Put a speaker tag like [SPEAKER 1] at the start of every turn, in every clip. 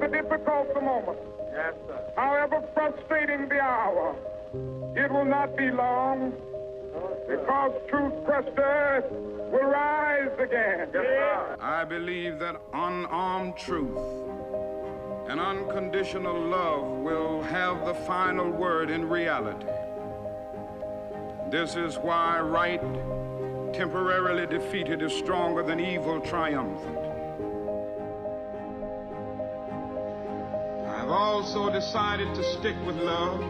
[SPEAKER 1] however difficult the moment,
[SPEAKER 2] Yes, sir.
[SPEAKER 1] however frustrating the hour, it will not be long because truth crushed earth will rise again.
[SPEAKER 2] Yes, sir.
[SPEAKER 3] I believe that unarmed truth and unconditional love will have the final word in reality. This is why right, temporarily defeated, is stronger than evil triumphant. Also decided to stick with love.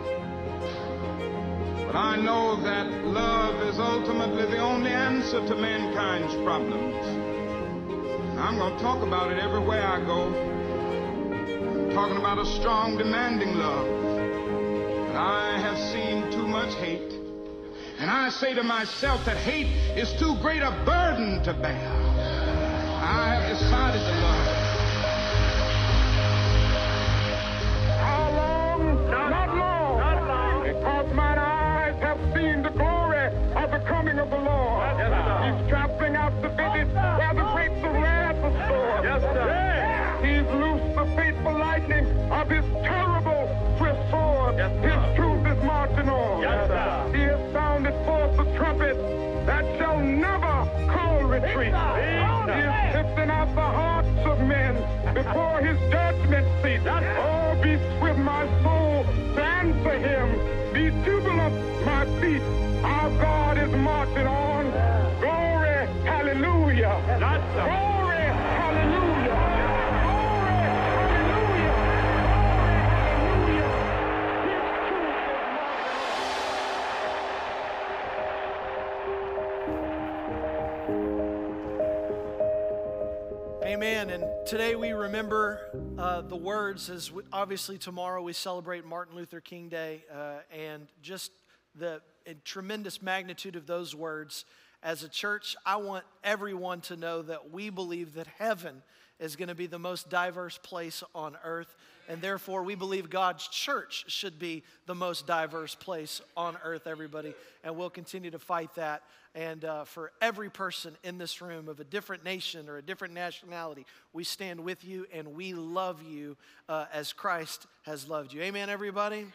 [SPEAKER 3] But I know that love is ultimately the only answer to mankind's problems. I'm going to talk about it everywhere I go. I'm talking about a strong, demanding love. But I have seen too much hate. And I say to myself that hate is too great a burden to bear. I have decided to love.
[SPEAKER 4] Today we remember uh, the words, as we, obviously tomorrow we celebrate Martin Luther King Day, uh, and just the tremendous magnitude of those words. As a church, I want everyone to know that we believe that heaven is going to be the most diverse place on earth, and therefore we believe God's church should be the most diverse place on earth, everybody, and we'll continue to fight that. And uh, for every person in this room of a different nation or a different nationality, we stand with you and we love you uh, as Christ has loved you. Amen, everybody?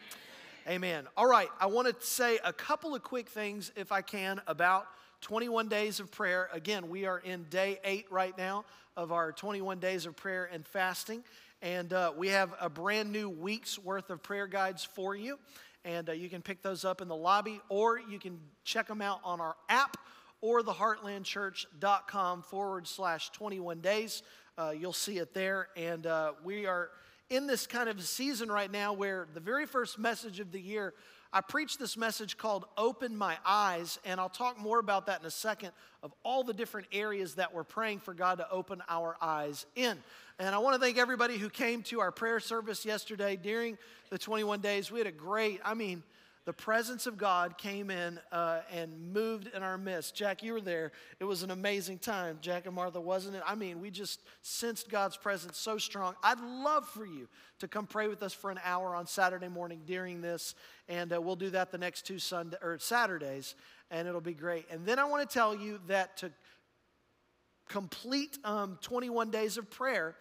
[SPEAKER 4] Amen. All right, I want to say a couple of quick things, if I can, about 21 days of prayer. Again, we are in day eight right now of our 21 days of prayer and fasting. And uh, we have a brand new week's worth of prayer guides for you. And uh, you can pick those up in the lobby or you can check them out on our app or the heartlandchurch.com forward slash 21 days. Uh, you'll see it there. And uh, we are in this kind of season right now where the very first message of the year, I preached this message called Open My Eyes, and I'll talk more about that in a second of all the different areas that we're praying for God to open our eyes in. And I want to thank everybody who came to our prayer service yesterday during the 21 days. We had a great, I mean, the presence of God came in uh, and moved in our midst. Jack, you were there. It was an amazing time. Jack and Martha, wasn't it? I mean, we just sensed God's presence so strong. I'd love for you to come pray with us for an hour on Saturday morning during this, and uh, we'll do that the next two Sunday or Saturdays, and it'll be great. And then I want to tell you that to complete um, 21 days of prayer,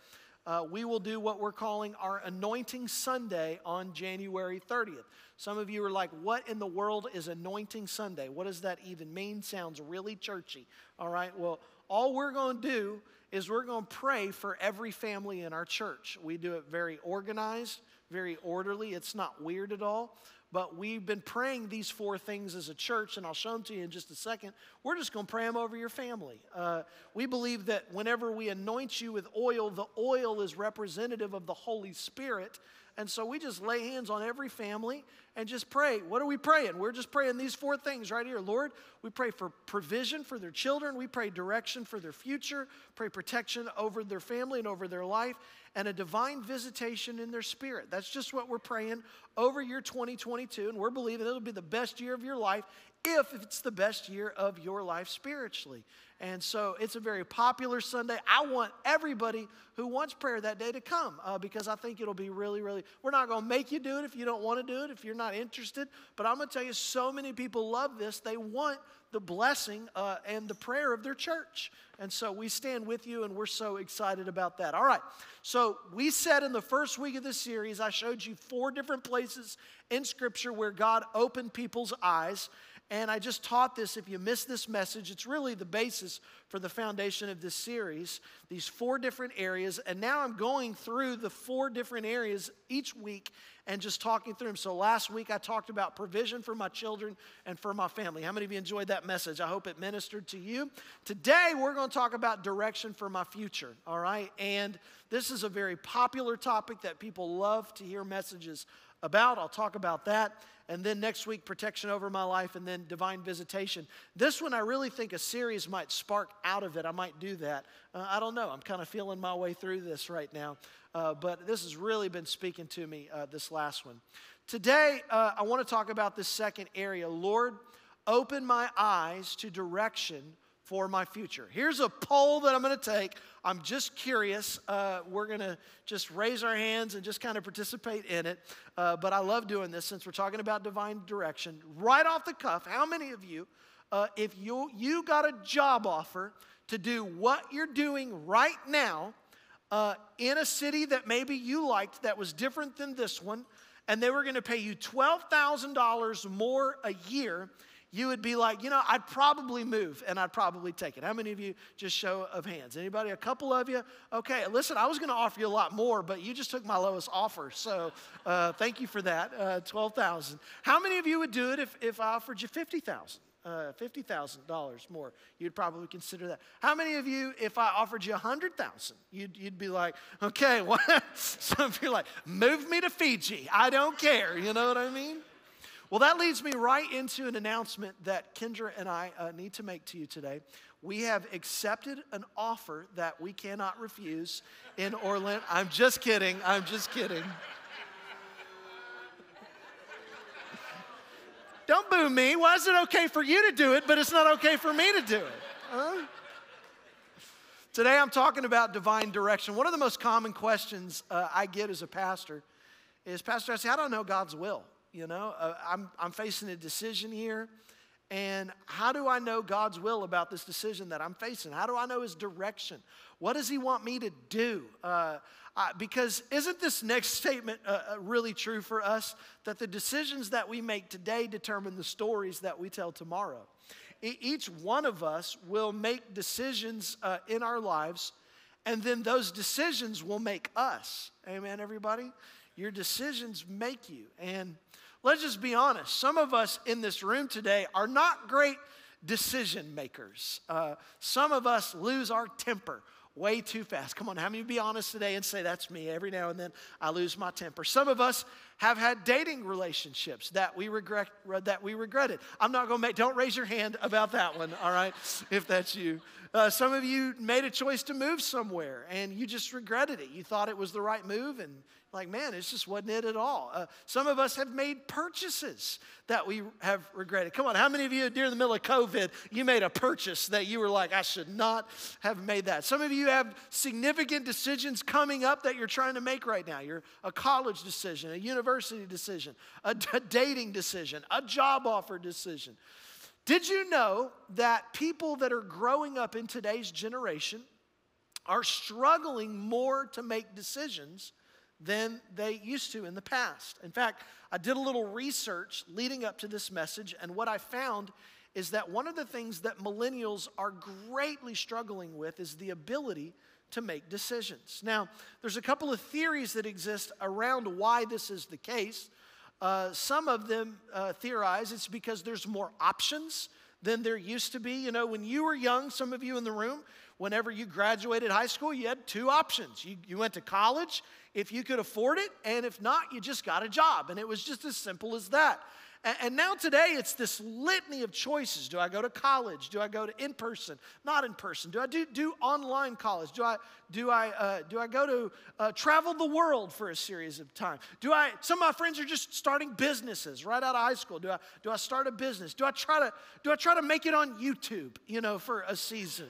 [SPEAKER 4] uh, we will do what we're calling our Anointing Sunday on January 30th. Some of you are like, what in the world is Anointing Sunday? What does that even mean? Sounds really churchy. All right, well, all we're going to do is we're going to pray for every family in our church. We do it very organized, very orderly. It's not weird at all. But we've been praying these four things as a church, and I'll show them to you in just a second. We're just going to pray them over your family. Uh, we believe that whenever we anoint you with oil, the oil is representative of the Holy Spirit. And so we just lay hands on every family and just pray. What are we praying? We're just praying these four things right here. Lord, we pray for provision for their children. We pray direction for their future. Pray protection over their family and over their life and a divine visitation in their spirit. That's just what we're praying over your 2022. And we're believing it'll be the best year of your life if it's the best year of your life spiritually. And so it's a very popular Sunday. I want everybody who wants prayer that day to come uh, because I think it'll be really, really. We're not going to make you do it if you don't want to do it, if you're not interested. But I'm going to tell you, so many people love this. They want the blessing uh, and the prayer of their church. And so we stand with you, and we're so excited about that. All right. So we said in the first week of this series, I showed you four different places in Scripture where God opened people's eyes. And I just taught this. If you missed this message, it's really the basis for the foundation of this series, these four different areas. And now I'm going through the four different areas each week and just talking through them. So last week I talked about provision for my children and for my family. How many of you enjoyed that message? I hope it ministered to you. Today we're going to talk about direction for my future, all right? And this is a very popular topic that people love to hear messages about. I'll talk about that and then next week, protection over my life, and then divine visitation. This one, I really think a series might spark out of it. I might do that. Uh, I don't know. I'm kind of feeling my way through this right now. Uh, but this has really been speaking to me, uh, this last one. Today, uh, I want to talk about this second area. Lord, open my eyes to direction for my future. Here's a poll that I'm going to take. I'm just curious. Uh, we're going to just raise our hands and just kind of participate in it. Uh, but I love doing this since we're talking about divine direction. Right off the cuff, how many of you, uh, if you, you got a job offer to do what you're doing right now uh, in a city that maybe you liked that was different than this one, and they were going to pay you $12,000 more a year, you would be like, you know, I'd probably move and I'd probably take it. How many of you just show of hands? Anybody? A couple of you? Okay, listen, I was going to offer you a lot more, but you just took my lowest offer. So uh, thank you for that. Uh, 12,000. How many of you would do it if, if I offered you 50,000? Uh, $50,000 more, you'd probably consider that. How many of you, if I offered you 100,000, you'd, you'd be like, okay, well, some of you are like, move me to Fiji. I don't care. You know what I mean? Well, that leads me right into an announcement that Kendra and I uh, need to make to you today. We have accepted an offer that we cannot refuse in Orlando. I'm just kidding. I'm just kidding. Don't boo me. Why is it okay for you to do it, but it's not okay for me to do it? Huh? Today I'm talking about divine direction. One of the most common questions uh, I get as a pastor is Pastor, I say, I don't know God's will. You know, uh, I'm, I'm facing a decision here. And how do I know God's will about this decision that I'm facing? How do I know His direction? What does He want me to do? Uh, because isn't this next statement uh, uh, really true for us? That the decisions that we make today determine the stories that we tell tomorrow. E- each one of us will make decisions uh, in our lives, and then those decisions will make us. Amen, everybody? Your decisions make you. And let's just be honest. Some of us in this room today are not great decision makers. Uh, some of us lose our temper way too fast. Come on, how many be honest today and say that's me? Every now and then I lose my temper. Some of us have had dating relationships that we regret that we regretted. I'm not going to make don't raise your hand about that one, all right? If that's you. Uh, some of you made a choice to move somewhere and you just regretted it. You thought it was the right move and like, man, it just wasn't it at all. Uh, some of us have made purchases that we have regretted. Come on, how many of you during the middle of COVID, you made a purchase that you were like, I should not have made that? Some of you have significant decisions coming up that you're trying to make right now. You're a college decision, a university decision, a, a dating decision, a job offer decision. Did you know that people that are growing up in today's generation are struggling more to make decisions than they used to in the past. In fact, I did a little research leading up to this message, and what I found is that one of the things that millennials are greatly struggling with is the ability to make decisions. Now, there's a couple of theories that exist around why this is the case. Uh, some of them uh, theorize it's because there's more options than there used to be. You know, when you were young, some of you in the room, whenever you graduated high school, you had two options. You, you went to college if you could afford it, and if not, you just got a job. And it was just as simple as that. And, and now today it's this litany of choices. Do I go to college? Do I go to in person? Not in person. Do I do, do online college? Do I, do I, uh, do I go to uh, travel the world for a series of time? Do I, some of my friends are just starting businesses right out of high school. Do I, do I start a business? Do I try to, do I try to make it on YouTube, you know, for a season?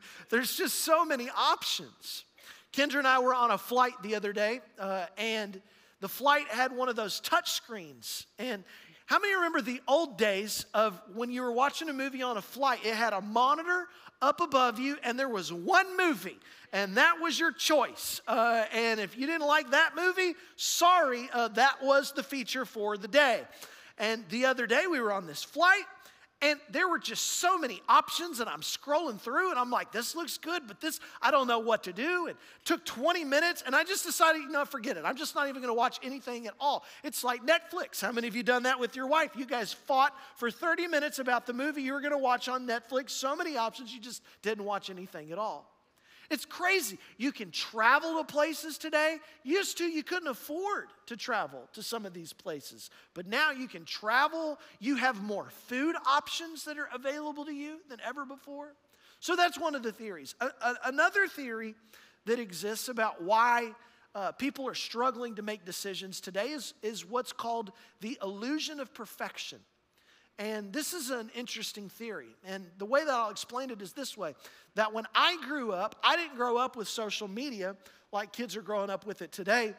[SPEAKER 4] There's just so many options. Kendra and I were on a flight the other day, uh, and the flight had one of those touch screens. And how many remember the old days of when you were watching a movie on a flight? It had a monitor up above you, and there was one movie, and that was your choice. Uh, and if you didn't like that movie, sorry, uh, that was the feature for the day. And the other day we were on this flight, and there were just so many options, and I'm scrolling through, and I'm like, this looks good, but this, I don't know what to do. It took 20 minutes, and I just decided, you forget it. I'm just not even gonna watch anything at all. It's like Netflix. How many of you done that with your wife? You guys fought for 30 minutes about the movie you were gonna watch on Netflix. So many options, you just didn't watch anything at all. It's crazy. You can travel to places today. Used to, you couldn't afford to travel to some of these places. But now you can travel. You have more food options that are available to you than ever before. So that's one of the theories. A- a- another theory that exists about why uh, people are struggling to make decisions today is, is what's called the illusion of perfection. And this is an interesting theory. And the way that I'll explain it is this way that when I grew up, I didn't grow up with social media like kids are growing up with it today.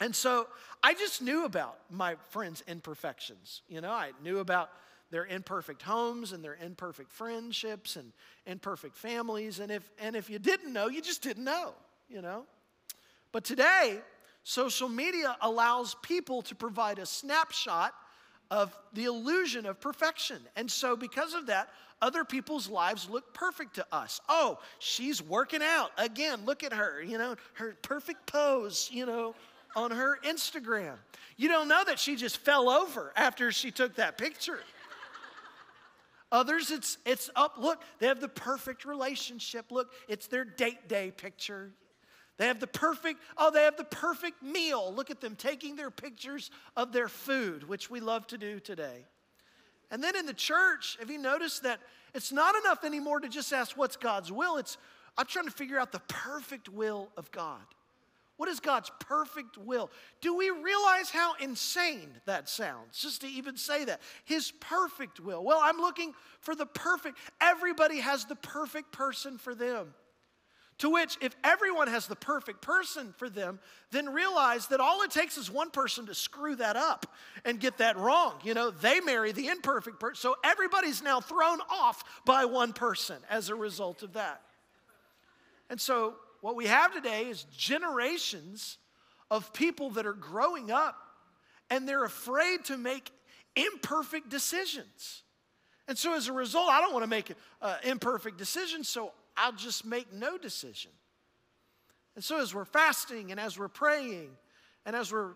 [SPEAKER 4] And so I just knew about my friends' imperfections. You know, I knew about their imperfect homes and their imperfect friendships and imperfect families. And if, and if you didn't know, you just didn't know, you know. But today, social media allows people to provide a snapshot of the illusion of perfection. And so, because of that, other people's lives look perfect to us. Oh, she's working out. Again, look at her, you know, her perfect pose, you know, on her Instagram. You don't know that she just fell over after she took that picture. Others, it's, it's up. Look, they have the perfect relationship. Look, it's their date day picture. They have the perfect, oh, they have the perfect meal. Look at them taking their pictures of their food, which we love to do today. And then in the church, have you noticed that it's not enough anymore to just ask what's God's will? It's, I'm trying to figure out the perfect will of God. What is God's perfect will? Do we realize how insane that sounds just to even say that? His perfect will. Well, I'm looking for the perfect. Everybody has the perfect person for them. To which, if everyone has the perfect person for them, then realize that all it takes is one person to screw that up and get that wrong. You know, they marry the imperfect person. So everybody's now thrown off by one person as a result of that. And so, what we have today is generations of people that are growing up and they're afraid to make imperfect decisions. And so, as a result, I don't want to make an imperfect decision, so I'll just make no decision. And so, as we're fasting and as we're praying and as we're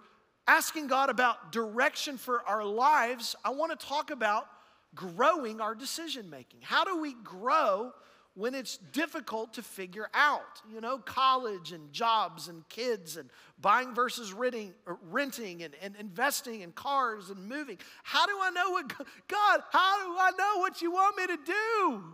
[SPEAKER 4] asking God about direction for our lives, I want to talk about growing our decision making. How do we grow when it's difficult to figure out? You know, college and jobs and kids and buying versus renting, renting and, and investing in cars and moving. How do I know what, God, how do I know what you want me to do?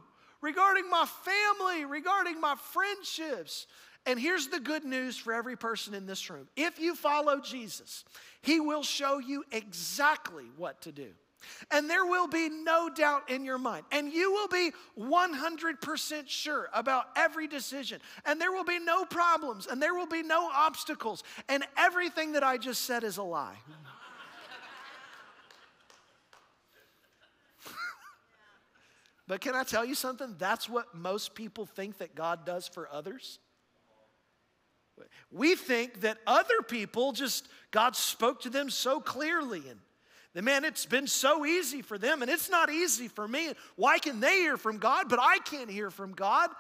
[SPEAKER 4] Regarding my family, regarding my friendships. And here's the good news for every person in this room if you follow Jesus, He will show you exactly what to do. And there will be no doubt in your mind. And you will be 100% sure about every decision. And there will be no problems. And there will be no obstacles. And everything that I just said is a lie. But can I tell you something? That's what most people think that God does for others. We think that other people just, God spoke to them so clearly and the man, it's been so easy for them and it's not easy for me. Why can they hear from God, but I can't hear from God?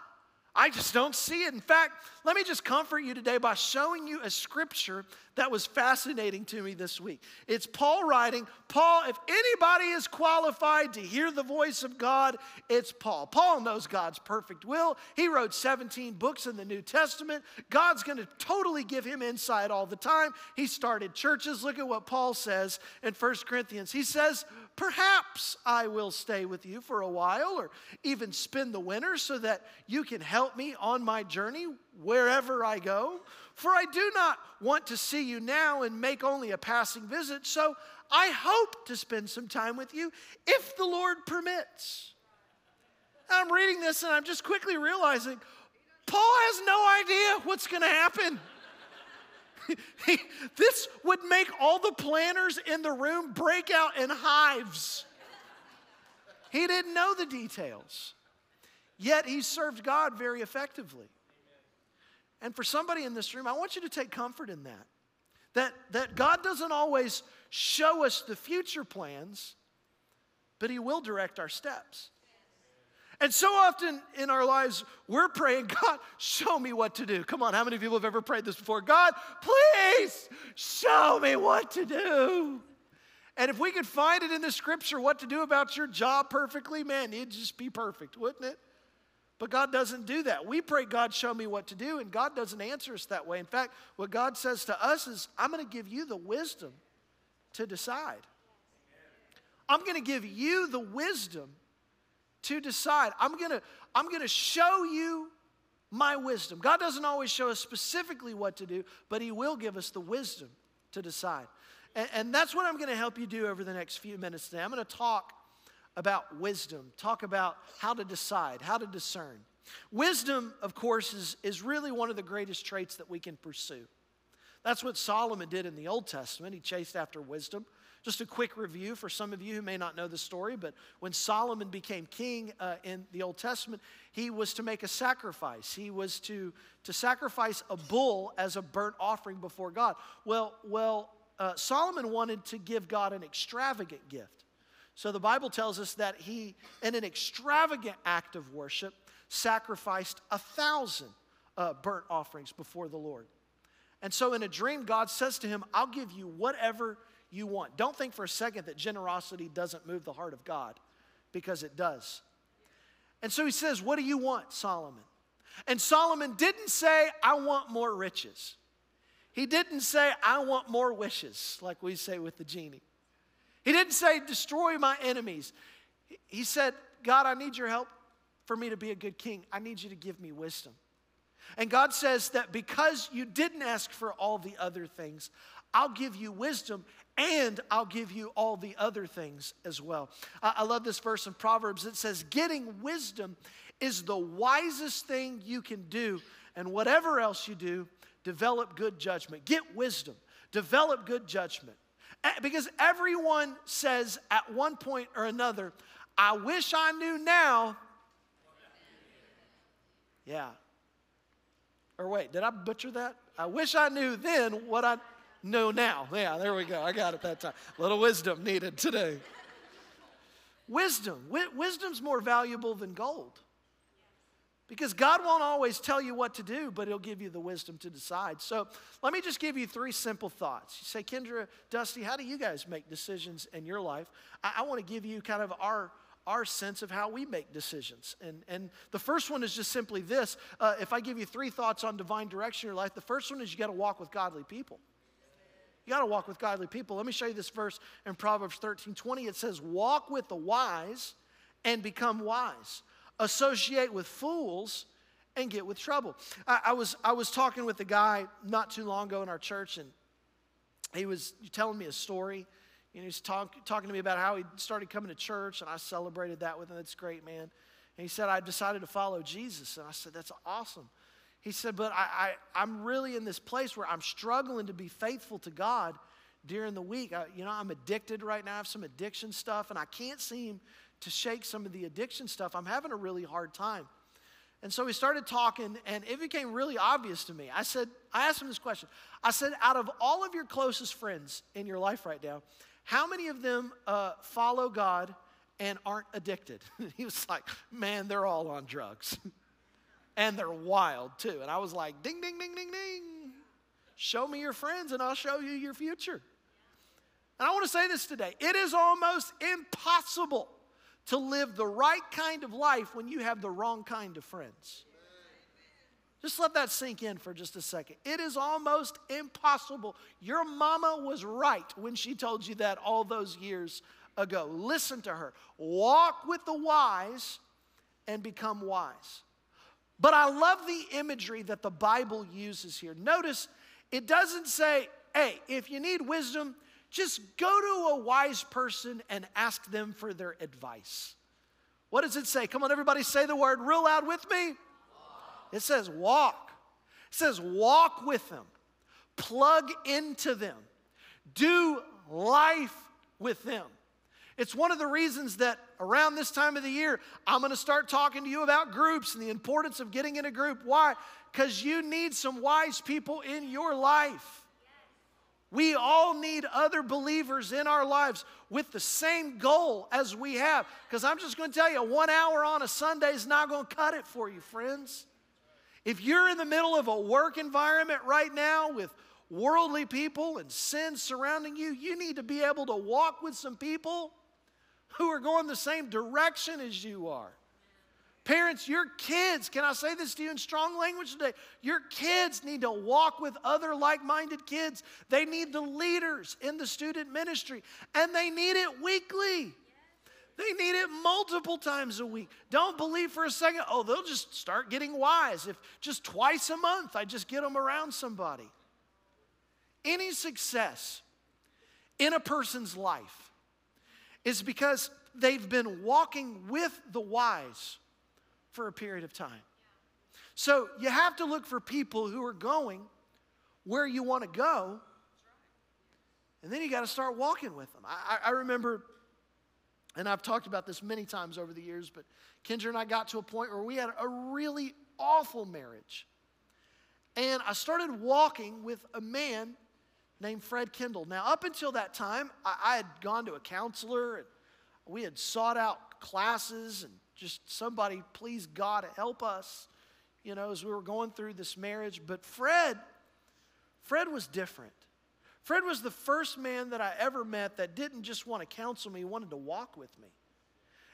[SPEAKER 4] I just don't see it. In fact, let me just comfort you today by showing you a scripture that was fascinating to me this week. It's Paul writing, Paul, if anybody is qualified to hear the voice of God, it's Paul. Paul knows God's perfect will. He wrote 17 books in the New Testament. God's going to totally give him insight all the time. He started churches. Look at what Paul says in 1 Corinthians. He says, Perhaps I will stay with you for a while or even spend the winter so that you can help me on my journey wherever I go. For I do not want to see you now and make only a passing visit, so I hope to spend some time with you if the Lord permits. I'm reading this and I'm just quickly realizing Paul has no idea what's going to happen. this would make all the planners in the room break out in hives. He didn't know the details, yet he served God very effectively. And for somebody in this room, I want you to take comfort in that. That, that God doesn't always show us the future plans, but He will direct our steps. And so often in our lives, we're praying, God, show me what to do. Come on, how many people have ever prayed this before? God, please show me what to do. And if we could find it in the scripture what to do about your job perfectly, man, it'd just be perfect, wouldn't it? But God doesn't do that. We pray, God, show me what to do, and God doesn't answer us that way. In fact, what God says to us is, I'm going to give you the wisdom to decide. I'm going to give you the wisdom to decide. I'm gonna, I'm gonna show you my wisdom. God doesn't always show us specifically what to do, but He will give us the wisdom to decide. And, and that's what I'm gonna help you do over the next few minutes today. I'm gonna talk about wisdom, talk about how to decide, how to discern. Wisdom, of course, is, is really one of the greatest traits that we can pursue. That's what Solomon did in the Old Testament. He chased after wisdom. Just a quick review for some of you who may not know the story, but when Solomon became king uh, in the Old Testament, he was to make a sacrifice. He was to, to sacrifice a bull as a burnt offering before God. Well, well uh, Solomon wanted to give God an extravagant gift. So the Bible tells us that he, in an extravagant act of worship, sacrificed a thousand uh, burnt offerings before the Lord. And so in a dream, God says to him, I'll give you whatever you want. Don't think for a second that generosity doesn't move the heart of God, because it does. And so he says, What do you want, Solomon? And Solomon didn't say, I want more riches. He didn't say, I want more wishes, like we say with the genie. He didn't say, Destroy my enemies. He said, God, I need your help for me to be a good king. I need you to give me wisdom. And God says that because you didn't ask for all the other things, I'll give you wisdom and I'll give you all the other things as well. I, love this verse in Proverbs. It says, Getting wisdom is the wisest thing you can do, and whatever else you do, develop good judgment. Get wisdom, develop good judgment. Because everyone says at one point or another, I wish I knew now. Yeah. Or wait, did I butcher that? I wish I knew then what I know now. Yeah, there we go. I got it that time. A little wisdom needed today. Wisdom. wisdom's more valuable than gold. Because God won't always tell you what to do, but He'll give you the wisdom to decide. So let me just give you three simple thoughts. You say, Kendra, Dusty, how do you guys make decisions in your life? I, I want to give you kind of our our sense of how we make decisions. And, and the first one is just simply this uh, if I give you three thoughts on divine direction in your life, the first one is you got to walk with godly people. You got to walk with godly people. Let me show you this verse in Proverbs 13 20. It says, Walk with the wise and become wise, associate with fools and get with trouble. I, I, was, I was talking with a guy not too long ago in our church, and he was telling me a story. And know, he's talk, talking to me about how he started coming to church, and I celebrated that with him. That's great, man. And he said, I decided to follow Jesus. And I said, That's awesome. He said, But I, I, am really in this place where I'm struggling to be faithful to God during the week. I, you know, I'm addicted right now. I have some addiction stuff, and I can't seem to shake some of the addiction stuff. I'm having a really hard time. And so we started talking, and it became really obvious to me. I said, I asked him this question. I said, out of all of your closest friends in your life right now, how many of them uh, follow God and aren't addicted? he was like, man, they're all on drugs. And they're wild too. And I was like, ding, ding, ding, ding, ding. Show me your friends and I'll show you your future. And I want to say this today it is almost impossible to live the right kind of life when you have the wrong kind of friends. Just let that sink in for just a second. It is almost impossible. Your mama was right when she told you that all those years ago. Listen to her. Walk with the wise and become wise. But I love the imagery that the Bible uses here. Notice it doesn't say, hey, if you need wisdom, just go to a wise person and ask them for their advice. What does it say? Come on, everybody, say the word real loud with me. It says walk. It says walk with them, plug into them, do life with them. It's one of the reasons that around this time of the year, I'm going to start talking to you about groups and the importance of getting in a group. Why? Because you need some wise people in your life. We all need other believers in our lives with the same goal as we have. Because I'm just going to tell you, one hour on a Sunday is not going to cut it for you, friends. If you're in the middle of a work environment right now with worldly people and sin surrounding you, you need to be able to walk with some people who are going the same direction as you are. Parents, your kids, can I say this to you in strong language today? Your kids need to walk with other like minded kids. They need the leaders in the student ministry, and they need it weekly. They need it multiple times a week. Don't believe for a second, oh, they'll just start getting wise if just twice a month I just get them around somebody. Any success in a person's life is because they've been walking with the wise for a period of time. So you have to look for people who are going where you want to go, and then you got to start walking with them. I, I remember and I've talked about this many times over the years, but Kendra and I got to a point where we had a really awful marriage. And I started walking with a man named Fred Kendall. Now, up until that time, I, I had gone to a counselor and we had sought out classes and just somebody, please God, help us, you know, as we were going through this marriage. But Fred, Fred was different. Fred was the first man that I ever met that didn't just want to counsel me, he wanted to walk with me.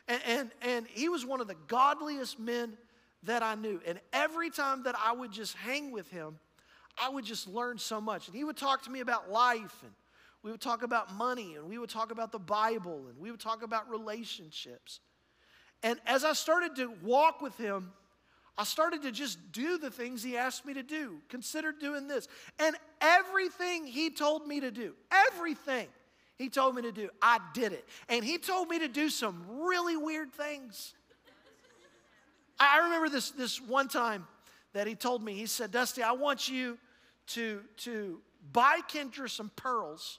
[SPEAKER 4] And, and, and he was one of the godliest men that I knew. And every time that I would just hang with him, I would just learn so much. And he would talk to me about life, and we would talk about money, and we would talk about the Bible, and we would talk about relationships. And as I started to walk with him, I started to just do the things he asked me to do. Consider doing this. And everything he told me to do, everything he told me to do, I did it. And he told me to do some really weird things. I remember this, this one time that he told me, he said, Dusty, I want you to, to buy Kendra some pearls,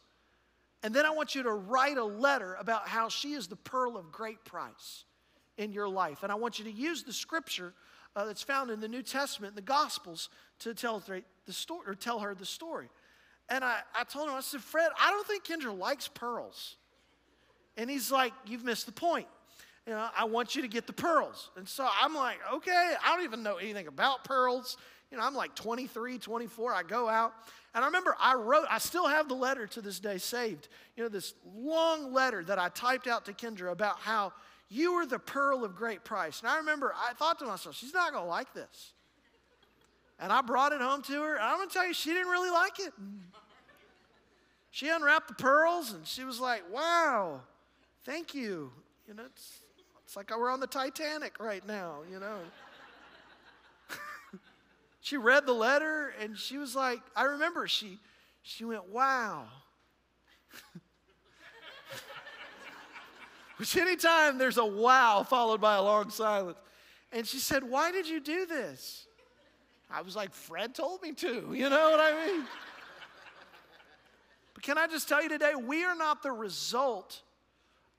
[SPEAKER 4] and then I want you to write a letter about how she is the pearl of great price in your life. And I want you to use the scripture uh, that's found in the New Testament, the Gospels, to tell the story or tell her the story. And I, I told him, I said, Fred, I don't think Kendra likes pearls. And he's like, You've missed the point. You know, I want you to get the pearls. And so I'm like, okay, I don't even know anything about pearls. You know, I'm like 23, 24. I go out. And I remember I wrote, I still have the letter to this day saved. You know, this long letter that I typed out to Kendra about how you are the pearl of great price. And I remember I thought to myself, she's not going to like this. And I brought it home to her. And I'm going to tell you, she didn't really like it. She unwrapped the pearls and she was like, wow, thank you. You know, it's, it's like we're on the Titanic right now, you know. she read the letter and she was like, I remember she, she went, wow. Which anytime there's a wow followed by a long silence. And she said, Why did you do this? I was like, Fred told me to. You know what I mean? but can I just tell you today, we are not the result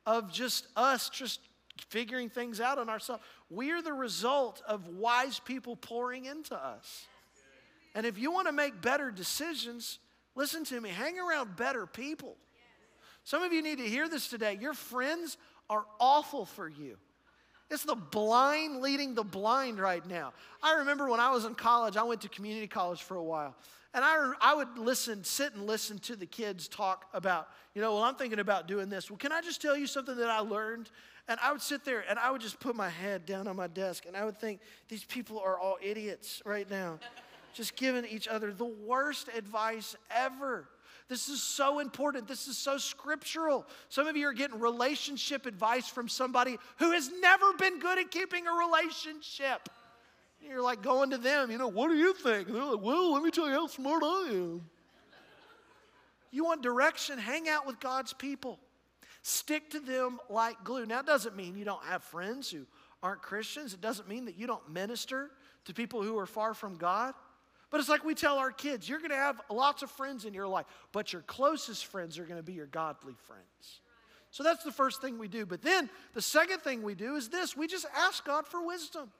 [SPEAKER 4] of just us just figuring things out on ourselves. We are the result of wise people pouring into us. And if you want to make better decisions, listen to me, hang around better people. Some of you need to hear this today. Your friends are awful for you. It's the blind leading the blind right now. I remember when I was in college, I went to community college for a while. And I, I would listen, sit and listen to the kids talk about, you know, well, I'm thinking about doing this. Well, can I just tell you something that I learned? And I would sit there and I would just put my head down on my desk and I would think, these people are all idiots right now, just giving each other the worst advice ever. This is so important. This is so scriptural. Some of you are getting relationship advice from somebody who has never been good at keeping a relationship. You're like going to them, you know, what do you think? And they're like, well, let me tell you how smart I am. You want direction? Hang out with God's people. Stick to them like glue. Now, it doesn't mean you don't have friends who aren't Christians. It doesn't mean that you don't minister to people who are far from God. But it's like we tell our kids you're going to have lots of friends in your life, but your closest friends are going to be your godly friends. So that's the first thing we do. But then the second thing we do is this we just ask God for wisdom.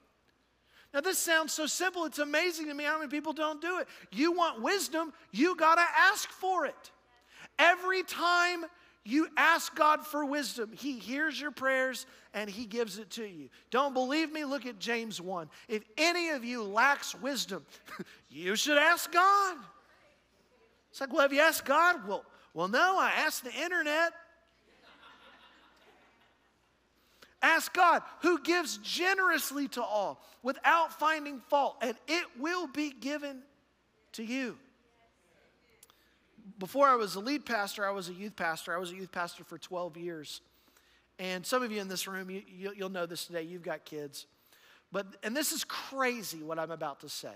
[SPEAKER 4] Now, this sounds so simple. It's amazing to me how many people don't do it. You want wisdom, you got to ask for it. Every time you ask God for wisdom, He hears your prayers and He gives it to you. Don't believe me? Look at James 1. If any of you lacks wisdom, you should ask God. It's like, well, have you asked God? Well, well, no, I asked the internet. Ask God, who gives generously to all without finding fault, and it will be given to you. Before I was a lead pastor, I was a youth pastor. I was a youth pastor for 12 years. And some of you in this room, you, you, will know this today. You've got kids. But, and this is crazy what I'm about to say.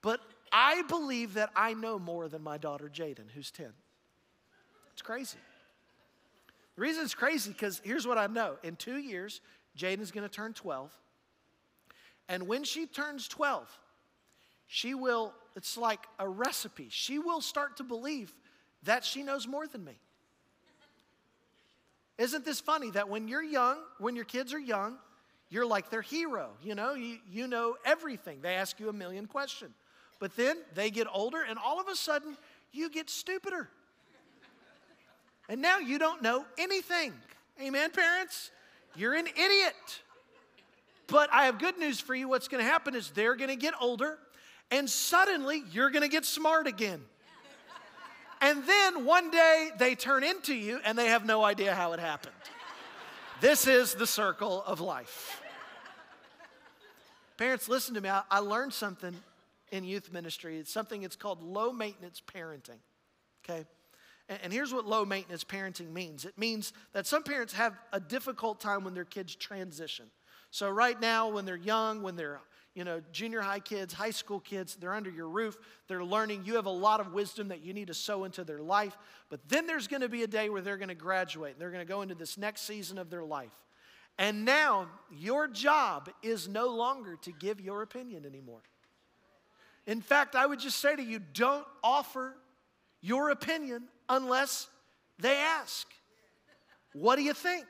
[SPEAKER 4] But I believe that I know more than my daughter Jaden, who's 10. It's crazy. The reason it's crazy because here's what I know. In two years, Jaden's going to turn 12. And when she turns 12, she will, it's like a recipe. She will start to believe that she knows more than me. Isn't this funny that when you're young, when your kids are young, you're like their hero, you know, you, you know everything. They ask you a million questions. But then they get older, and all of a sudden, you get stupider. And now you don't know anything. Amen, parents? You're an idiot. But I have good news for you. What's going to happen is they're going to get older, and suddenly you're to get smart again. And then one day they turn into you and they have no idea how it happened. This is the circle of life. Parents, listen to me. I, I learned something in youth ministry. It's something it's called low maintenance parenting. Okay? And, and here's what low maintenance parenting means it means that some parents have a difficult time when their kids transition. So, right now, when they're young, when they're you know, junior high kids, high school kids, they're under your roof, they're learning. You have a lot of wisdom that you need to sow into their life. But then there's going to be a day where they're going to graduate. and They're going to go into this next season of their life. And now your job is no longer to give your opinion anymore. In fact, I would just say to you don't offer your opinion unless they ask. What do you think?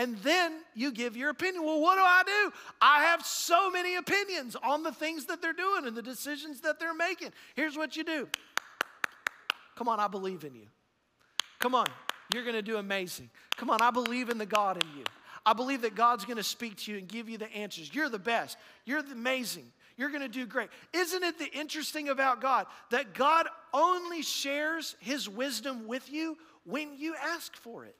[SPEAKER 4] And then you give your opinion. Well, what do I do? I have so many opinions on the things that they're doing and the decisions that they're making. Here's what you do Come on, I believe in you. Come on, you're going to do amazing. Come on, I believe in the God in you. I believe that God's going to speak to you and give you the answers. You're the best. You're amazing. You're going to do great. Isn't it the interesting about God that God only shares his wisdom with you when you ask for it?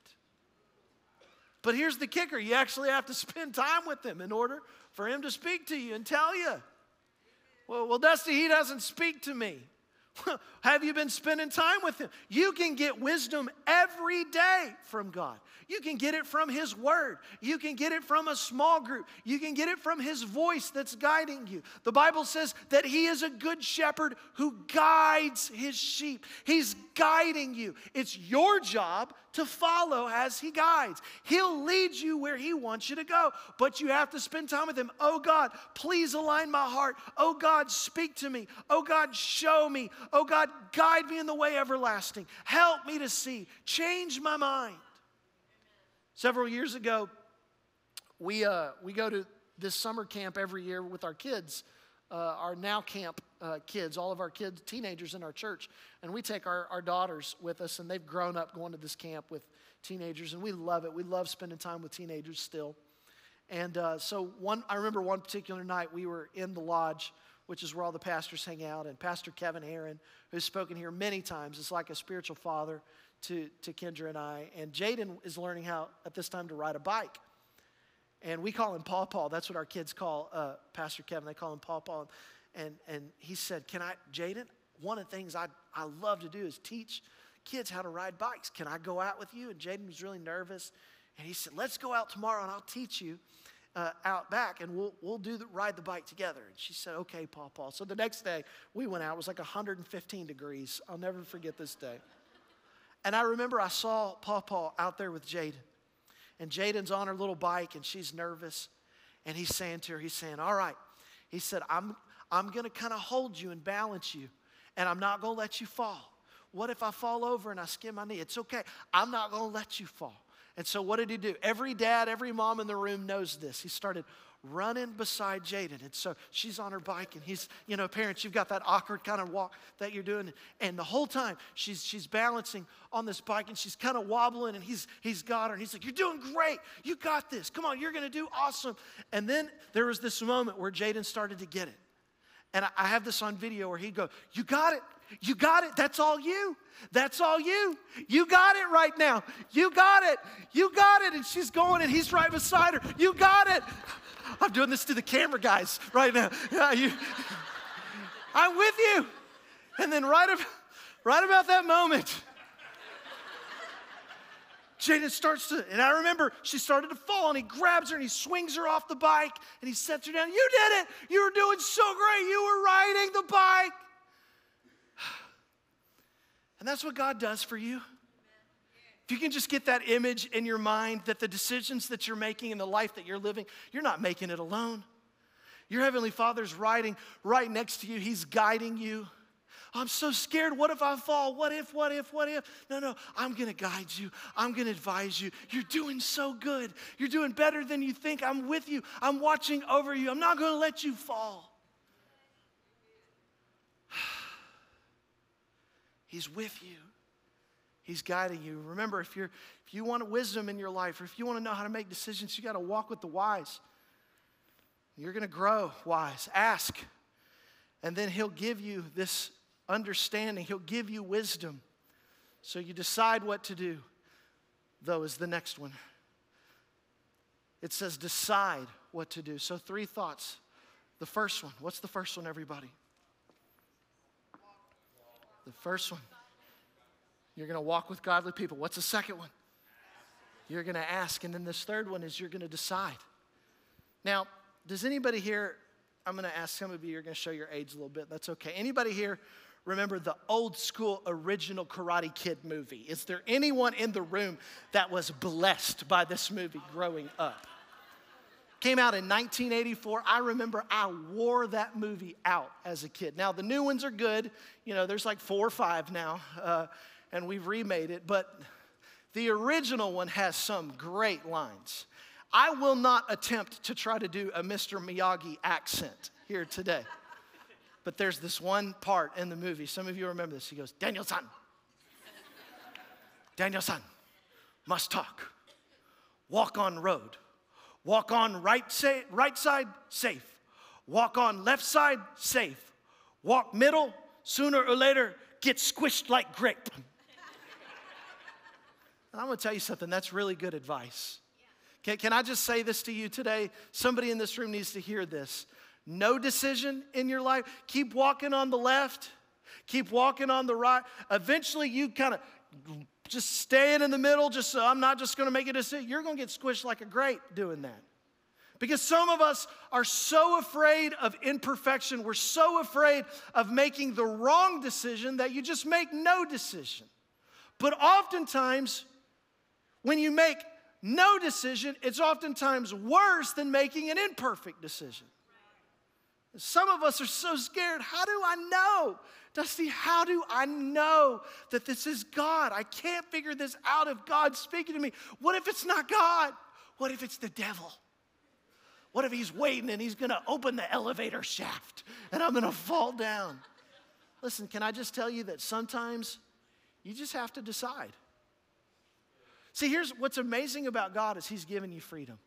[SPEAKER 4] But here's the kicker you actually have to spend time with him in order for him to speak to you and tell you. Well, well, Dusty, he doesn't speak to me. Have you been spending time with Him? You can get wisdom every day from God. You can get it from His Word. You can get it from a small group. You can get it from His voice that's guiding you. The Bible says that He is a good shepherd who guides His sheep. He's guiding you. It's your job to follow as He guides. He'll lead you where He wants you to go, but you have to spend time with Him. Oh God, please align my heart. Oh God, speak to me. Oh God, show me. Oh God, guide me in the way everlasting. Help me to see. Change my mind. Several years ago, we, uh, we go to this summer camp every year with our kids, uh, our now camp uh, kids, all of our kids, teenagers in our church. And we take our, our daughters with us, and they've grown up going to this camp with teenagers, and we love it. We love spending time with teenagers still. And uh, so one, I remember one particular night we were in the lodge, which is where all the pastors hang out, and Pastor Kevin Heron, who's spoken here many times, is like a spiritual father to, to Kendra and I. And Jaden is learning how at this time to ride a bike. And we call him Paw Paw. That's what our kids call uh, Pastor Kevin. They call him Paw Paw. And, and he said, Can I, Jaden, one of the things I, I love to do is teach kids how to ride bikes. Can I go out with you? And Jaden was really nervous. And he said, Let's go out tomorrow and I'll teach you uh, out back and we'll, we'll do the, ride the bike together. And she said, Okay, Paw Paw. So the next day we went out. It was like 115 degrees. I'll never forget this day. And I remember I saw Paw Paw out there with Jaden. And Jaden's on her little bike and she's nervous. And he's saying to her, He's saying, All right. He said, I'm, I'm going to kind of hold you and balance you, and I'm not going to let you fall. What if I fall over and I skin my knee? It's okay. I'm not going to let you fall. And so, what did he do? Every dad, every mom in the room knows this. He started running beside Jaden. And so she's on her bike, and he's, you know, parents, you've got that awkward kind of walk that you're doing. And the whole time she's, she's balancing on this bike and she's kind of wobbling, and he's, he's got her. And he's like, You're doing great. You got this. Come on, you're to do awesome. And then there was this moment where Jaden started to get it. And I have this on video where he'd go, You got it. You got it. That's all you. That's all you. You got it right now. You got it. You got it. And she's going, and he's right beside her. You got it. I'm doing this to the camera guys right now. Yeah, you, I'm with you. And then right, right about that moment, Jaden starts to, and I remember she started to fall, and he grabs her and he swings her off the bike and he sets her down. You did it. You were doing so great. You were riding the bike. And that's what God does for you. If you can just get that image in your mind that the decisions that you're making and the life that you're living, you're not making it alone. Your Heavenly Father's riding right next to you, He's guiding you. I'm so scared. What if I fall? What if, what if, what if? No, no, I'm gonna guide you. I'm gonna advise you. You're doing so good. You're doing better than you think. I'm with you. I'm watching over you. I'm not gonna let you fall. He's with you. He's guiding you. Remember, if, you're, if you want wisdom in your life or if you want to know how to make decisions, you got to walk with the wise. You're going to grow wise. Ask. And then He'll give you this understanding, He'll give you wisdom. So you decide what to do, though, is the next one. It says, decide what to do. So, three thoughts. The first one, what's the first one, everybody? The first one. You're to walk with godly people. What's the second one? You're to ask. And then this third one is you're to decide. Now, does anybody here, I'm to ask some of you, you're to show your age a little bit. That's okay. Anybody here remember the old school original Karate Kid movie? Is there anyone in the room that was blessed by this movie growing up? Came out in 1984. I remember I wore that movie out as a kid. Now, the new ones are good. You know, there's like four or five now. Uh, and we've remade it, but the original one has some great lines. I will not attempt to try to do a Mr. Miyagi accent here today. But there's this one part in the movie, some of you remember this. He goes, Daniel-san, Daniel son, must talk. Walk on road. Walk on right, sa- right side, safe. Walk on left side, safe. Walk middle, sooner or later, get squished like grape. And I'm to tell you something, that's really good advice. Can, can I just say this to you today? Somebody in this room needs to hear this. No decision in your life. Keep walking on the left, keep walking on the right. Eventually, you kind of just staying in the middle, just so I'm not just going to make a decision. You're going to get squished like a grape doing that. Because some of us are so afraid of imperfection, we're so afraid of making the wrong decision that you just make no decision. But oftentimes, when you make no decision, it's oftentimes worse than making an imperfect decision. Some of us are so scared. How do I know? Dusty, how do I know that this is God? I can't figure this out if God's speaking to me. What if it's not God? What if it's the devil? What if he's waiting and he's gonna open the elevator shaft and I'm gonna fall down? Listen, can I just tell you that sometimes you just have to decide. See, here's what's amazing about God is He's given you freedom.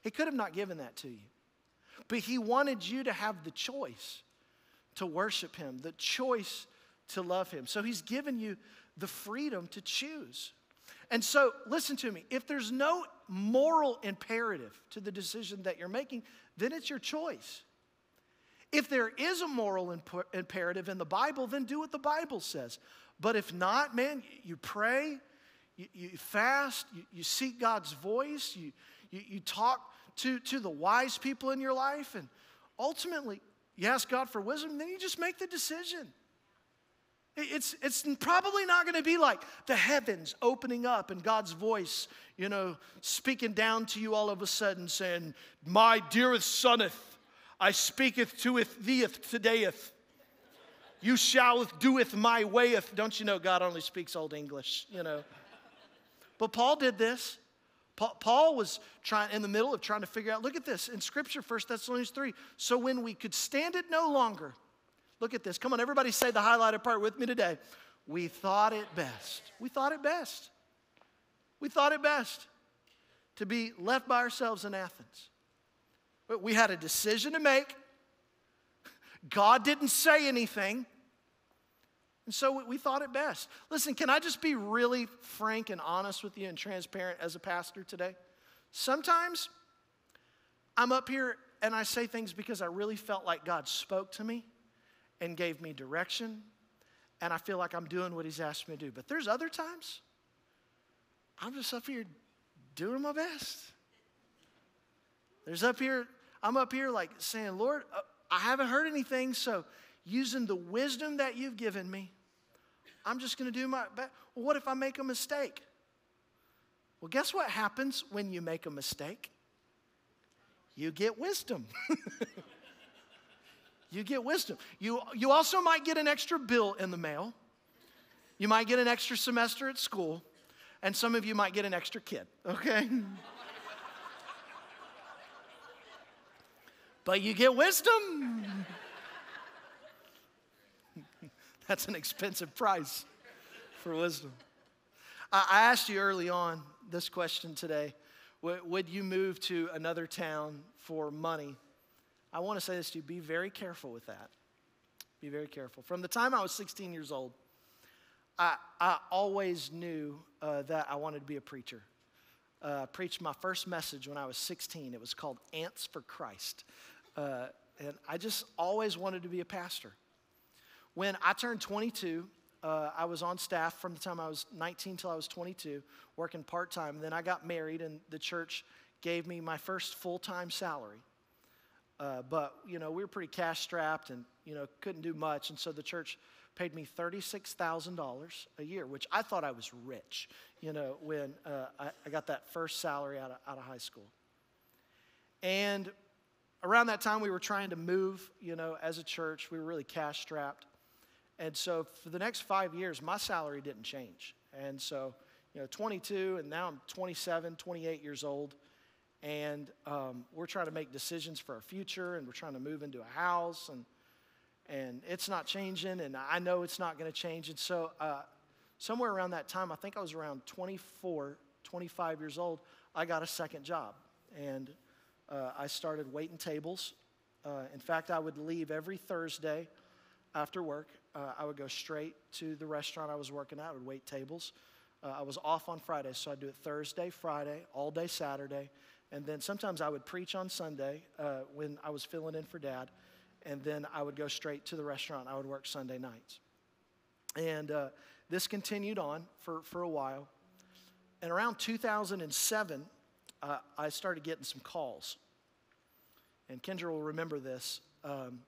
[SPEAKER 4] He could have not given that to you. But He wanted you to have the choice to worship Him, the choice to love Him. So He's given you the freedom to choose. And so, listen to me if there's no moral imperative to the decision that you're making, then it's your choice. If there is a moral imp- imperative in the Bible, then do what the Bible says. But if not, man, you pray, you, you fast, you, you, seek God's voice, you, you, you talk to, to the wise people in your life, and ultimately you ask God for wisdom, then you just make the decision. It's, it's probably not going to be like the heavens opening up and God's voice, you know, speaking down to you all of a sudden saying, My dearest soneth, I speaketh to it theeth todayeth. You shalleth doeth my wayeth. Don't you know God only speaks Old English, you know? But Paul did this. Paul was trying in the middle of trying to figure out, look at this in Scripture, 1 Thessalonians 3. So when we could stand it no longer, look at this. Come on, everybody say the highlighted part with me today. We thought it best. We thought it best. We thought it best to be left by ourselves in Athens. But we had a decision to make. God didn't say anything. And so we thought it best. Listen, can I just be really frank and honest with you and transparent as a pastor today? Sometimes I'm up here and I say things because I really felt like God spoke to me and gave me direction, and I feel like I'm doing what He's asked me to do. But there's other times I'm just up here doing my best. There's up here, I'm up here like saying, Lord, uh, I haven't heard anything, so using the wisdom that you've given me, I'm just going to do my best. Well, what if I make a mistake? Well, guess what happens when you make a mistake? You get wisdom. you get wisdom. You, you also might get an extra bill in the mail. You might get an extra semester at school. And some of you might get an extra kid, okay? but you get wisdom. That's an expensive price for wisdom. I asked you early on this question today Would you move to another town for money? I want to say this to you be very careful with that. Be very careful. From the time I was 16 years old, I, I always knew uh, that I wanted to be a preacher. Uh, I preached my first message when I was 16. It was called Ants for Christ. Uh, and I just always wanted to be a pastor. When I turned 22, uh, I was on staff from the time I was 19 till I was 22, working part time. Then I got married, and the church gave me my first full time salary. Uh, but, you know, we were pretty cash strapped and, you know, couldn't do much. And so the church paid me $36,000 a year, which I thought I was rich, you know, when uh, I, I, got that first salary out of, out of high school. And around that time, we were trying to move, you know, as a church. We were really cash strapped. And so for the next five years, my salary didn't change. And so, you know, 22, and now I'm 27, 28 years old. And um, we're trying to make decisions for our future, and we're trying to move into a house, and, and it's not changing, and I know it's not going to change. And so, uh, somewhere around that time, I think I was around 24, 25 years old, I got a second job. And uh, I started waiting tables. Uh, in fact, I would leave every Thursday after work, uh, I would go straight to the restaurant I was working at. I would wait tables. Uh, I was off on Friday, so I'd do it Thursday, Friday, all day Saturday. And then sometimes I would preach on Sunday uh, when I was filling in for dad. And then I would go straight to the restaurant. I would work Sunday nights. And uh, this continued on for, for a while. And around 2007, uh, I started getting some calls. And Kendra will remember this. Um,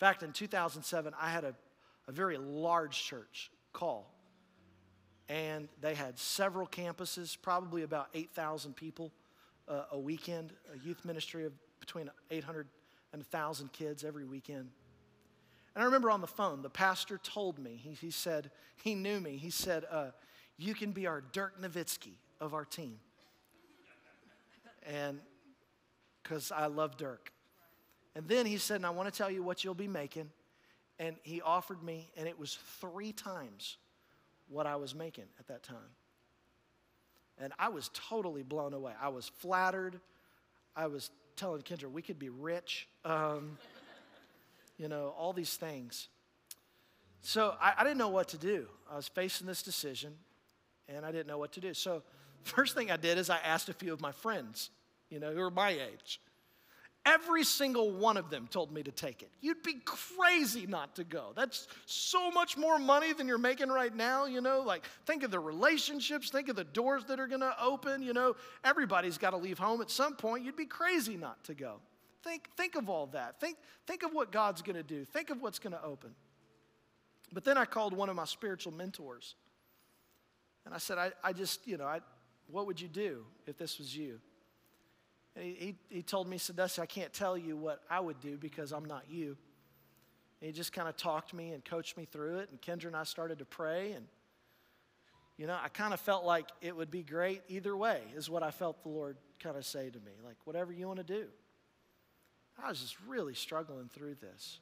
[SPEAKER 4] fact, in 2007, I had a, a very large church call. And they had several campuses, probably about 8,000 people uh, a weekend, a youth ministry of between 800 and 1,000 kids every weekend. And I remember on the phone, the pastor told me, he, he said, he knew me. He said, uh, You can be our Dirk Nowitzki of our team. And because I love Dirk. And then he said, and I want to tell you what you'll be making. And he offered me, and it was three times what I was making at that time. And I was totally blown away. I was flattered. I was telling Kendra we could be rich, um, you know, all these things. So I, I didn't know what to do. I was facing this decision, and I didn't know what to do. So first thing I did is I asked a few of my friends, you know, who are my age. Every single one of them told me to take it. You'd be crazy not to go. That's so much more money than you're making right now, you know? Like, think of the relationships, think of the doors that are gonna open, you know? Everybody's gotta leave home at some point. You'd be crazy not to go. Think, think of all that. Think, think of what God's gonna do. Think of what's gonna open. But then I called one of my spiritual mentors. And I said, I, I just, you know, I, what would you do if this was you? And he, he, told me, he said, Dusty, I can't tell you what I would do because I'm not you. And he just kind of talked me and coached me through it. And Kendra and I started to pray. And, you know, I kind of felt like it would be great either way, is what I felt the Lord kind of say to me. Like, whatever you want to do. I was just really struggling through this.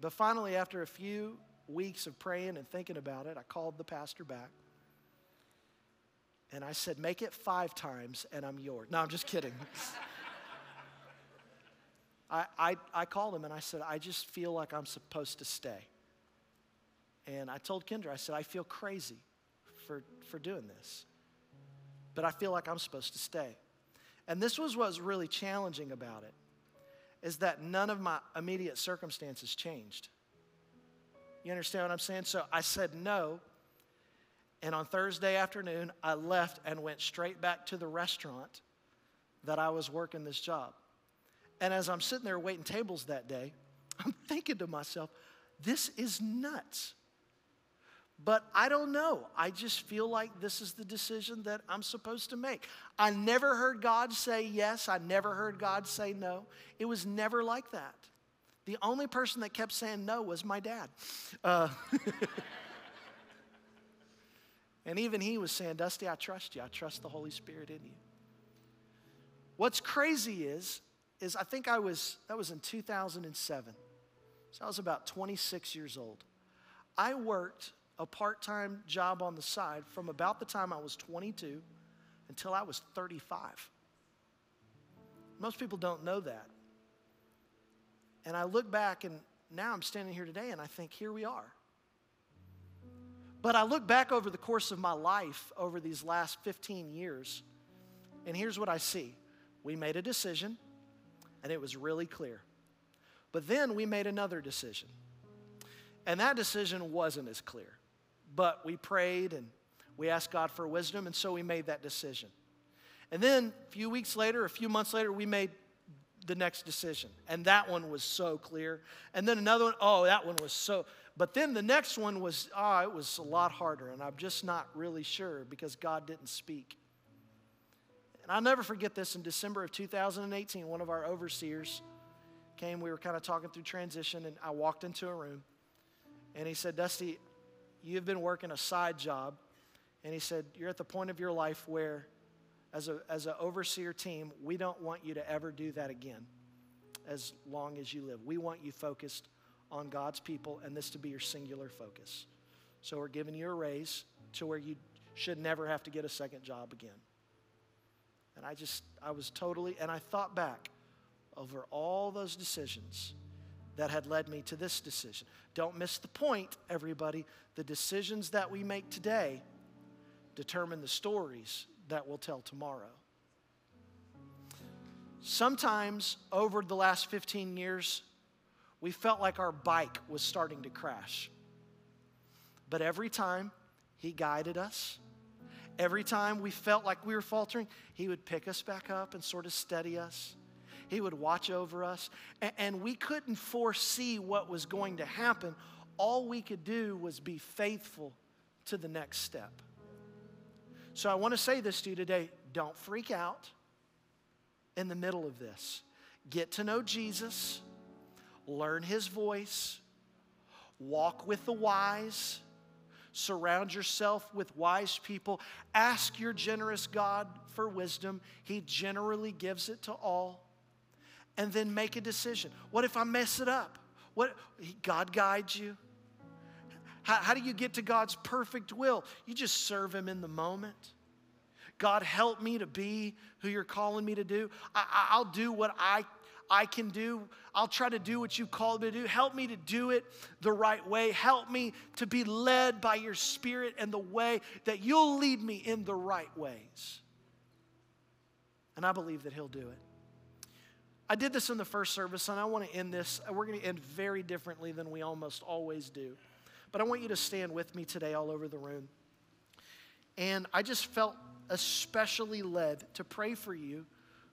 [SPEAKER 4] But finally, after a few weeks of praying and thinking about it, I called the pastor back. And I said, Make it five times and I'm yours. No, I'm just kidding. I, I, I called him and I said, I just feel like I'm supposed to stay. And I told Kendra, I said, I feel crazy for, for doing this, but I feel like I'm supposed to stay. And this was what was really challenging about it is that none of my immediate circumstances changed. You understand what I'm saying? So I said no. And on Thursday afternoon, I left and went straight back to the restaurant that I was working this job. And as I'm sitting there waiting tables that day, I'm thinking to myself, this is nuts. But I don't know. I just feel like this is the decision that I'm supposed to make. I never heard God say yes. I never heard God say no. It was never like that. The only person that kept saying no was my dad. Uh, and even he was saying, Dusty, I trust you. I trust the Holy Spirit in you. What's crazy is, is I think I was, that was in 2007. So I was about 26 years old. I worked a part time job on the side from about the time I was 22 until I was 35. Most people don't know that. And I look back, and now I'm standing here today, and I think, here we are. But I look back over the course of my life over these last 15 years, and here's what I see we made a decision, and it was really clear. But then we made another decision, and that decision wasn't as clear. But we prayed and we asked God for wisdom, and so we made that decision. And then a few weeks later, a few months later, we made the next decision. And that one was so clear. And then another one, oh, that one was so. But then the next one was, oh, it was a lot harder. And I'm just not really sure because God didn't speak. And I'll never forget this in December of 2018, one of our overseers came. We were kind of talking through transition, and I walked into a room. And he said, Dusty, you've been working a side job. And he said, You're at the point of your life where, as, a, as an overseer team, we don't want you to ever do that again as long as you live. We want you focused on God's people and this to be your singular focus. So we're giving you a raise to where you should never have to get a second job again. And I just, I was totally, and I thought back over all those decisions that had led me to this decision. Don't miss the point, everybody. The decisions that we make today determine the stories that we'll tell tomorrow. Sometimes over the last 15 years, we felt like our bike was starting to crash. But every time he guided us, every time we felt like we were faltering, he would pick us back up and sort of steady us. He would watch over us. And we couldn't foresee what was going to happen. All we could do was be faithful to the next step. So I want to say this to you today don't freak out in the middle of this. Get to know Jesus, learn his voice, walk with the wise. Surround yourself with wise people. Ask your generous God for wisdom. He generally gives it to all and then make a decision. What if I mess it up? What God guides you? How, how do you get to God's perfect will? You just serve Him in the moment. God, help me to be who you're calling me to do. I, will do what I, I can do. I'll try to do what you've called me to do. Help me to do it the right way. Help me to be led by your Spirit and the way that you'll lead me in the right ways. And I believe that He'll do it. I did this in the first service, and I want to end this. We're going to end very differently than we almost always do. But I want you to stand with me today all over the room. And I just felt especially led to pray for you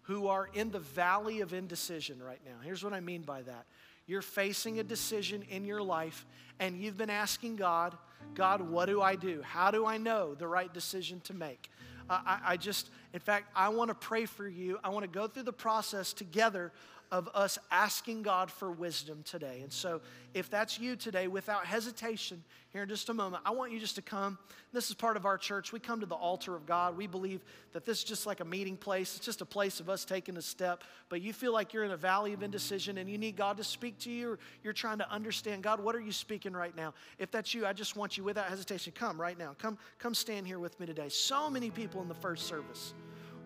[SPEAKER 4] who are in the valley of indecision right now. Here's what I mean by that you're facing a decision in your life, and you've been asking God, God, what do I do? How do I know the right decision to make? Uh, I, I just, in fact, I want to pray for you. I want to go through the process together of us asking God for wisdom today. And so, if that's you today, without hesitation, here in just a moment, I want you just to come. This is part of our church. We come to the altar of God. We believe that this is just like a meeting place, it's just a place of us taking a step. But you feel like you're in a valley of indecision and you need God to speak to you, or you're trying to understand God, what are you speaking right now? If that's you, I just want you, without hesitation, come right now. Come, come stand here with me today. So many people in the first service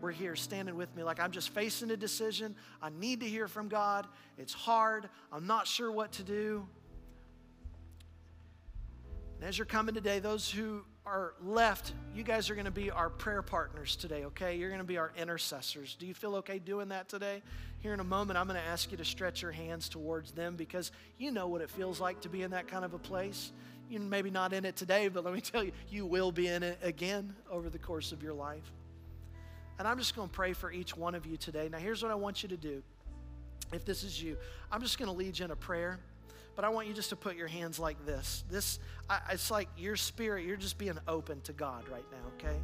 [SPEAKER 4] were here standing with me like I'm just facing a decision. I need to hear from God. It's hard. I'm not sure what to do. And as you're coming today, those who are left, you guys are going to be our prayer partners today, okay? You're going to be our intercessors. Do you feel okay doing that today? Here in a moment, I'm going to ask you to stretch your hands towards them because you know what it feels like to be in that kind of a place. You're maybe not in it today, but let me tell you, you will be in it again over the course of your life. And I'm just going to pray for each one of you today. Now, here's what I want you to do. If this is you, I'm just going to lead you in a prayer, but I want you just to put your hands like this. This, I, it's like your spirit, you're just being open to God right now, okay?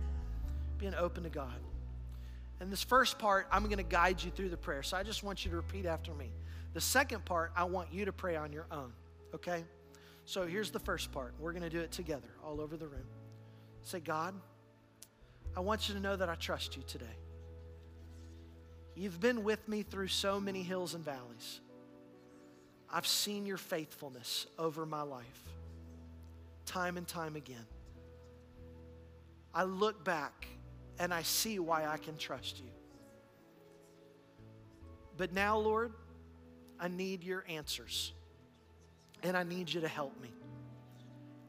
[SPEAKER 4] Being open to God. And this first part, I'm going to guide you through the prayer. So I just want you to repeat after me. The second part, I want you to pray on your own, okay? So here's the first part. We're going to do it together all over the room. Say, God, I want you to know that I trust you today. You've been with me through so many hills and valleys. I've seen your faithfulness over my life, time and time again. I look back and I see why I can trust you. But now, Lord, I need your answers. And I need you to help me.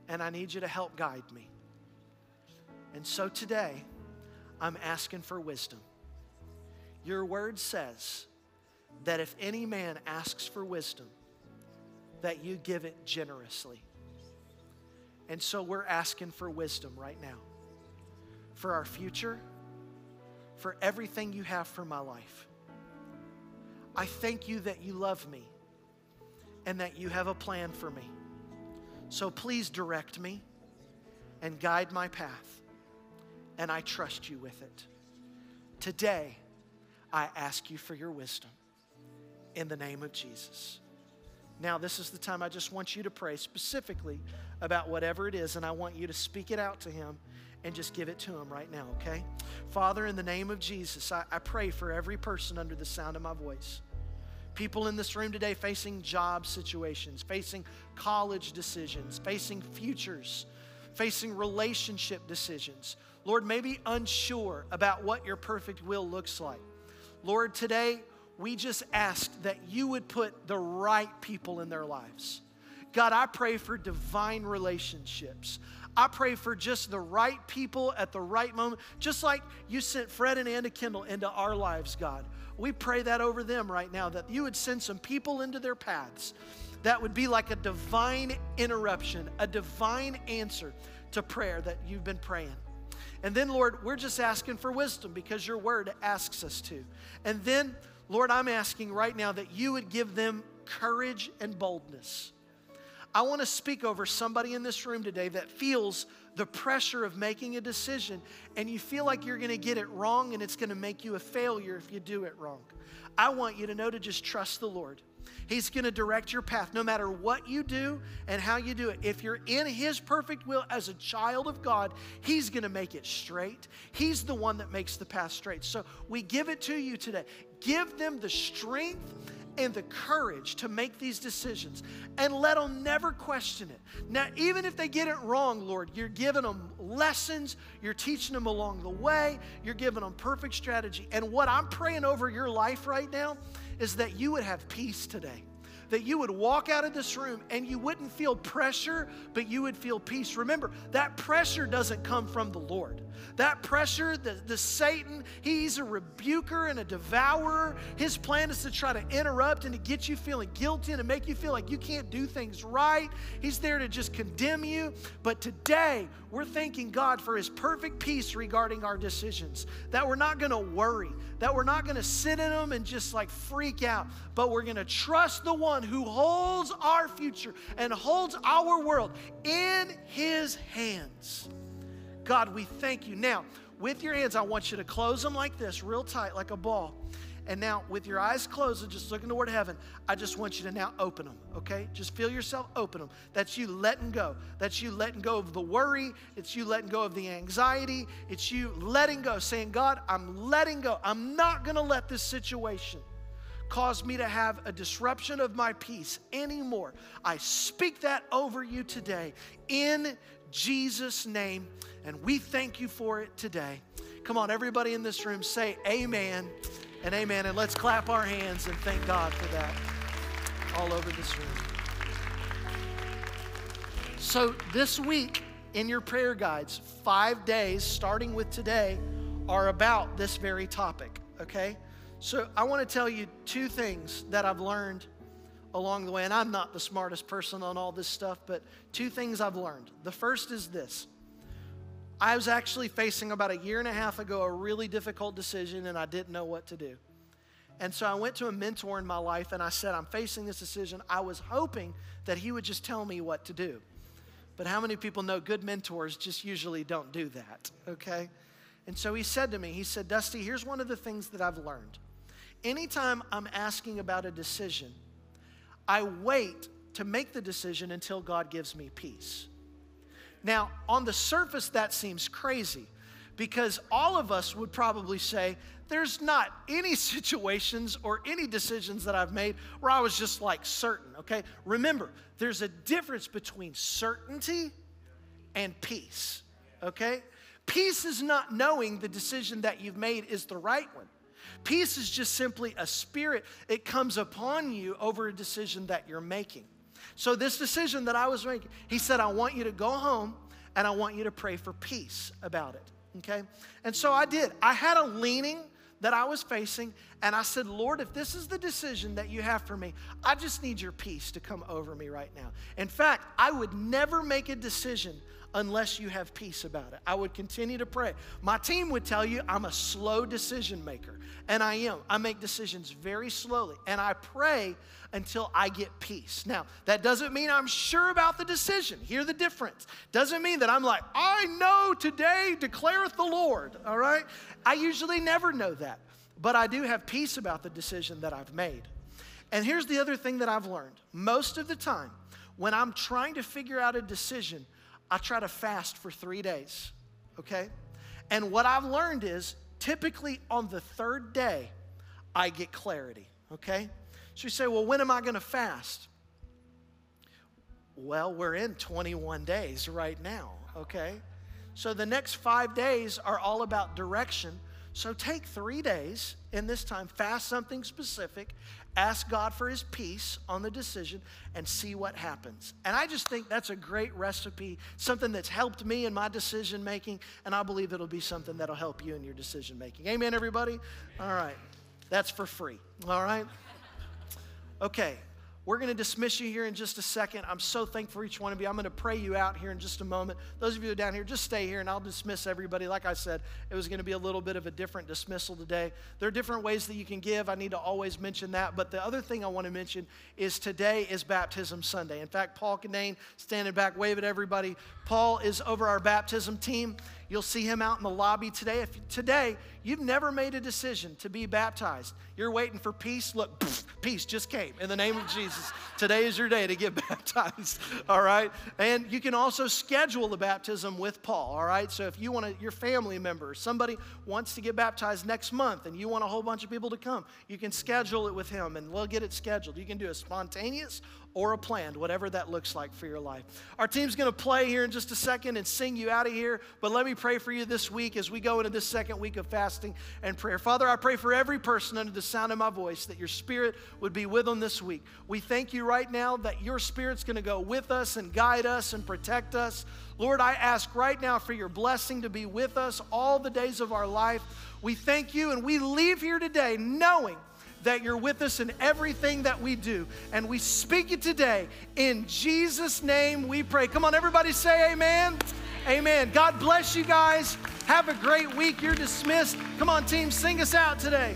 [SPEAKER 4] And I need you to help guide me. And so today, I'm asking for wisdom. Your word says that if any man asks for wisdom, that you give it generously. And so we're asking for wisdom right now for our future, for everything you have for my life. I thank you that you love me and that you have a plan for me. So please direct me and guide my path and I trust you with it. Today, I ask you for your wisdom in the name of Jesus. Now, this is the time I just want you to pray specifically about whatever it is, and I want you to speak it out to Him and just give it to Him right now, okay? Father, in the name of Jesus, I, I pray for every person under the sound of my voice. People in this room today facing job situations, facing college decisions, facing futures, facing relationship decisions. Lord, maybe unsure about what your perfect will looks like. Lord, today we just ask that you would put the right people in their lives. God, I pray for divine relationships. I pray for just the right people at the right moment, just like you sent Fred and Anna Kendall into our lives, God. We pray that over them right now, that you would send some people into their paths that would be like a divine interruption, a divine answer to prayer that you've been praying. And then, Lord, we're just asking for wisdom because your word asks us to. And then, Lord, I'm asking right now that you would give them courage and boldness. I want to speak over somebody in this room today that feels the pressure of making a decision and you feel like you're going to get it wrong and it's going to make you a failure if you do it wrong. I want you to know to just trust the Lord. He's going to direct your path no matter what you do and how you do it. If you're in His perfect will as a child of God, He's going to make it straight. He's the one that makes the path straight. So we give it to you today. Give them the strength and the courage to make these decisions and let them never question it. Now, even if they get it wrong, Lord, you're giving them lessons, you're teaching them along the way, you're giving them perfect strategy. And what I'm praying over your life right now is that you would have peace today that you would walk out of this room and you wouldn't feel pressure, but you would feel peace. Remember, that pressure doesn't come from the Lord. That pressure, the, the Satan, he's a rebuker and a devourer. His plan is to try to interrupt and to get you feeling guilty and to make you feel like you can't do things right. He's there to just condemn you. But today, we're thanking God for his perfect peace regarding our decisions. That we're not going to worry, that we're not going to sit in them and just like freak out, but we're going to trust the one who holds our future and holds our world in his hands. God, we thank you. Now, with your hands, I want you to close them like this, real tight, like a ball. And now, with your eyes closed and just looking toward heaven, I just want you to now open them, okay? Just feel yourself open them. That's you letting go. That's you letting go of the worry. It's you letting go of the anxiety. It's you letting go, saying, God, I'm letting go. I'm not to let this situation cause me to have a disruption of my peace anymore. I speak that over you today in Jesus' name, and we thank you for it today. Come on, everybody in this room, say amen and amen. And let's clap our hands and thank God for that all over this room. So, this week in your prayer guides, five days starting with today are about this very topic, okay? So, I want to tell you two things that I've learned along the way. And I'm not the smartest person on all this stuff, but two things I've learned. The first is this I was actually facing about a year and a half ago a really difficult decision, and I didn't know what to do. And so I went to a mentor in my life and I said, I'm facing this decision. I was hoping that he would just tell me what to do. But how many people know good mentors just usually don't do that, okay? And so he said to me, he said, Dusty, here's one of the things that I've learned. Anytime I'm asking about a decision, I wait to make the decision until God gives me peace. Now, on the surface, that seems crazy because all of us would probably say, there's not any situations or any decisions that I've made where I was just like certain, okay? Remember, there's a difference between certainty and peace, okay? Peace is not knowing the decision that you've made is the right one. Peace is just simply a spirit, it comes upon you over a decision that you're making. So, this decision that I was making, he said, I want you to go home and I want you to pray for peace about it. Okay? And so I did. I had a leaning that I was facing, and I said, Lord, if this is the decision that you have for me, I just need your peace to come over me right now. In fact, I would never make a decision unless you have peace about it. I would continue to pray. My team would tell you I'm a slow decision maker, and I am. I make decisions very slowly, and I pray until I get peace. Now, that doesn't mean I'm sure about the decision. Hear the difference. Doesn't mean that I'm like, I know today declareth the Lord, all right? I usually never know that, but I do have peace about the decision that I've made. And here's the other thing that I've learned most of the time, when I'm trying to figure out a decision, I try to fast for three days, okay? And what I've learned is typically on the third day, I get clarity, okay? So you say, well, when am I gonna fast? Well, we're in 21 days right now, okay? So the next five days are all about direction. So take three days in this time, fast something specific, ask God for his peace on the decision, and see what happens. And I just think that's a great recipe, something that's helped me in my decision making, and I believe it'll be something that'll help you in your decision making. Amen, everybody? All right. That's for free. All right? Okay. We're going to dismiss you here in just a second. I'm so thankful for each one of you. I'm going to pray you out here in just a moment. Those of you down here, just stay here and I'll dismiss everybody. Like I said, it was going to be a little bit of a different dismissal today. There are different ways that you can give. I need to always mention that. But the other thing I want to mention is today is Baptism Sunday. In fact, Paul Canane, standing back, wave at everybody. Paul is over our baptism team. You'll see him out in the lobby today. If today you've never made a decision to be baptized, you're waiting for peace, look, peace just came in the name of Jesus. today is your day to get baptized, all right? And you can also schedule the baptism with Paul, all right? So if you want to, your family member, somebody wants to get baptized next month and you want a whole bunch of people to come, you can schedule it with him and we'll get it scheduled. You can do a spontaneous or a planned, whatever that looks like for your life. Our team's going to play here in just a second and sing you out of here, but let me pray for you this week as we go into this second week of fasting and prayer. Father, I pray for every person under the sound of my voice that your spirit would be with them this week. We thank you right now that your spirit's going to go with us and guide us and protect us. Lord, I ask right now for your blessing to be with us all the days of our life. We thank you and we leave here today knowing that you're with us in everything that we do. And we speak it today. In Jesus' name we pray. Come on, everybody say amen. Amen. God bless you guys. Have a great week. You're dismissed. Come on, team, sing us out today.